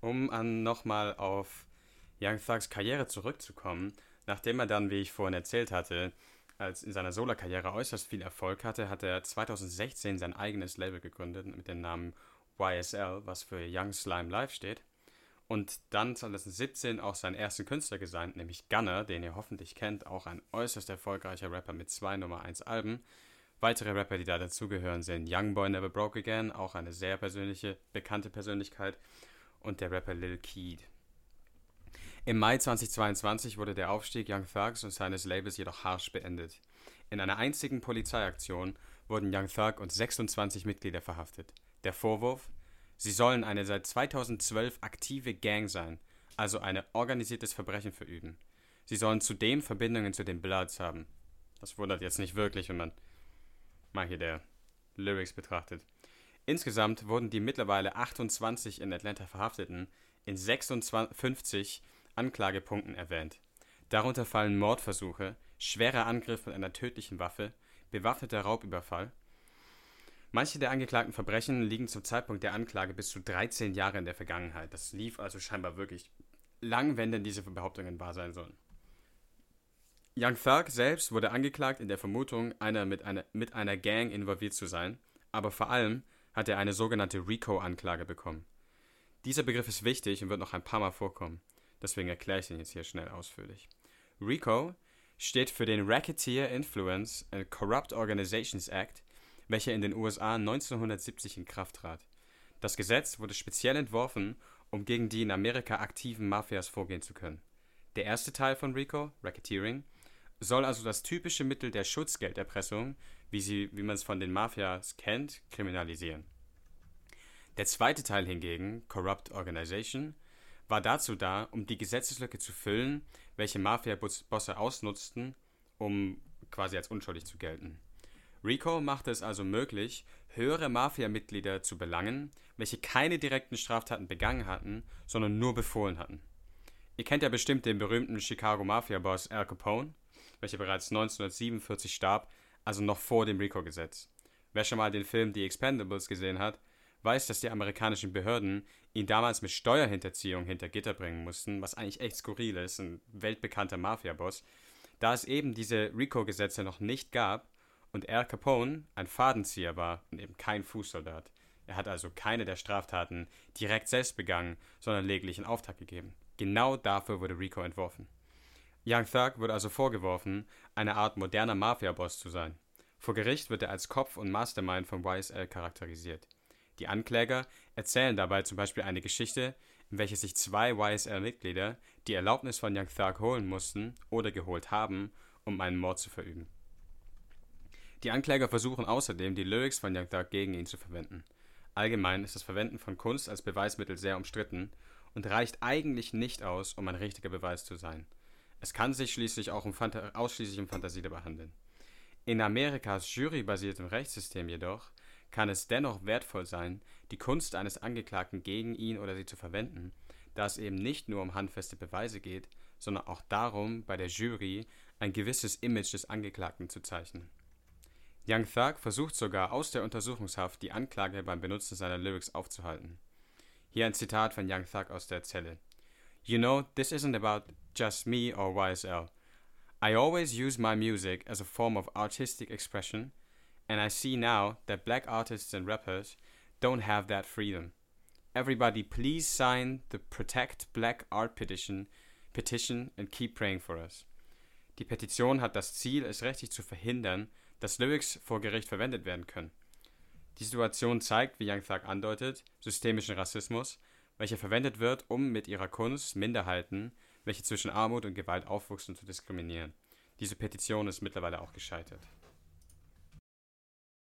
Um nochmal auf Young Thugs Karriere zurückzukommen, nachdem er dann, wie ich vorhin erzählt hatte, als in seiner Solo-Karriere äußerst viel Erfolg hatte, hat er 2016 sein eigenes Label gegründet mit dem Namen YSL, was für Young Slime Live steht. Und dann 2017 auch seinen ersten Künstler gesandt, nämlich Gunner, den ihr hoffentlich kennt, auch ein äußerst erfolgreicher Rapper mit zwei Nummer 1 Alben. Weitere Rapper, die da dazugehören, sind Youngboy Never Broke Again, auch eine sehr persönliche, bekannte Persönlichkeit, und der Rapper Lil Keed. Im Mai 2022 wurde der Aufstieg Young Thugs und seines Labels jedoch harsch beendet. In einer einzigen Polizeiaktion wurden Young Thug und 26 Mitglieder verhaftet. Der Vorwurf? Sie sollen eine seit 2012 aktive Gang sein, also ein organisiertes Verbrechen verüben. Sie sollen zudem Verbindungen zu den Bloods haben. Das wundert jetzt nicht wirklich, wenn man mal hier der Lyrics betrachtet. Insgesamt wurden die mittlerweile 28 in Atlanta Verhafteten in 56 Anklagepunkten erwähnt. Darunter fallen Mordversuche, schwerer Angriff mit einer tödlichen Waffe, bewaffneter Raubüberfall. Manche der angeklagten Verbrechen liegen zum Zeitpunkt der Anklage bis zu 13 Jahre in der Vergangenheit. Das lief also scheinbar wirklich lang, wenn denn diese Behauptungen wahr sein sollen. Young Thug selbst wurde angeklagt in der Vermutung, einer mit, einer mit einer Gang involviert zu sein, aber vor allem hat er eine sogenannte RICO-Anklage bekommen. Dieser Begriff ist wichtig und wird noch ein paar Mal vorkommen. Deswegen erkläre ich ihn jetzt hier schnell ausführlich. RICO steht für den Racketeer Influence and Corrupt Organizations Act, welcher in den USA 1970 in Kraft trat. Das Gesetz wurde speziell entworfen, um gegen die in Amerika aktiven Mafias vorgehen zu können. Der erste Teil von RICO, Racketeering, soll also das typische Mittel der Schutzgelderpressung, wie, sie, wie man es von den Mafias kennt, kriminalisieren. Der zweite Teil hingegen, Corrupt Organization, war dazu da, um die Gesetzeslücke zu füllen, welche Mafia-Bosse ausnutzten, um quasi als unschuldig zu gelten. RICO machte es also möglich, höhere Mafia-Mitglieder zu belangen, welche keine direkten Straftaten begangen hatten, sondern nur befohlen hatten. Ihr kennt ja bestimmt den berühmten Chicago Mafia-Boss Al Capone, welcher bereits 1947 starb, also noch vor dem RICO-Gesetz. Wer schon mal den Film The Expendables gesehen hat, weiß, dass die amerikanischen Behörden ihn damals mit Steuerhinterziehung hinter Gitter bringen mussten, was eigentlich echt skurril ist, ein weltbekannter Mafia-Boss, da es eben diese RICO-Gesetze noch nicht gab und Al Capone ein Fadenzieher war und eben kein Fußsoldat. Er hat also keine der Straftaten direkt selbst begangen, sondern lediglich einen Auftrag gegeben. Genau dafür wurde RICO entworfen. Young Thug wird also vorgeworfen, eine Art moderner Mafia-Boss zu sein. Vor Gericht wird er als Kopf und Mastermind von YSL charakterisiert. Die Ankläger erzählen dabei zum Beispiel eine Geschichte, in welcher sich zwei YSL-Mitglieder die Erlaubnis von Young Thug holen mussten oder geholt haben, um einen Mord zu verüben. Die Ankläger versuchen außerdem, die Lyrics von Young Thug gegen ihn zu verwenden. Allgemein ist das Verwenden von Kunst als Beweismittel sehr umstritten und reicht eigentlich nicht aus, um ein richtiger Beweis zu sein. Es kann sich schließlich auch um ausschließlich um Fantasie dabei handeln. In Amerikas jurybasiertem Rechtssystem jedoch kann es dennoch wertvoll sein, die Kunst eines Angeklagten gegen ihn oder sie zu verwenden, da es eben nicht nur um handfeste Beweise geht, sondern auch darum, bei der Jury ein gewisses Image des Angeklagten zu zeichnen. Young Thug versucht sogar aus der Untersuchungshaft die Anklage beim Benutzen seiner Lyrics aufzuhalten. Hier ein Zitat von Young Thug aus der Zelle. You know, this isn't about just me or YSL. I always use my music as a form of artistic expression And I see now that black artists and rappers don't have that freedom. Everybody, please sign the Protect Black Art Petition, petition and keep praying for us. Die Petition hat das Ziel, es rechtlich zu verhindern, dass Lyrics vor Gericht verwendet werden können. Die Situation zeigt, wie Young Thug andeutet, systemischen Rassismus, welcher verwendet wird, um mit ihrer Kunst Minderheiten, welche zwischen Armut und Gewalt aufwuchsen, zu diskriminieren. Diese Petition ist mittlerweile auch gescheitert.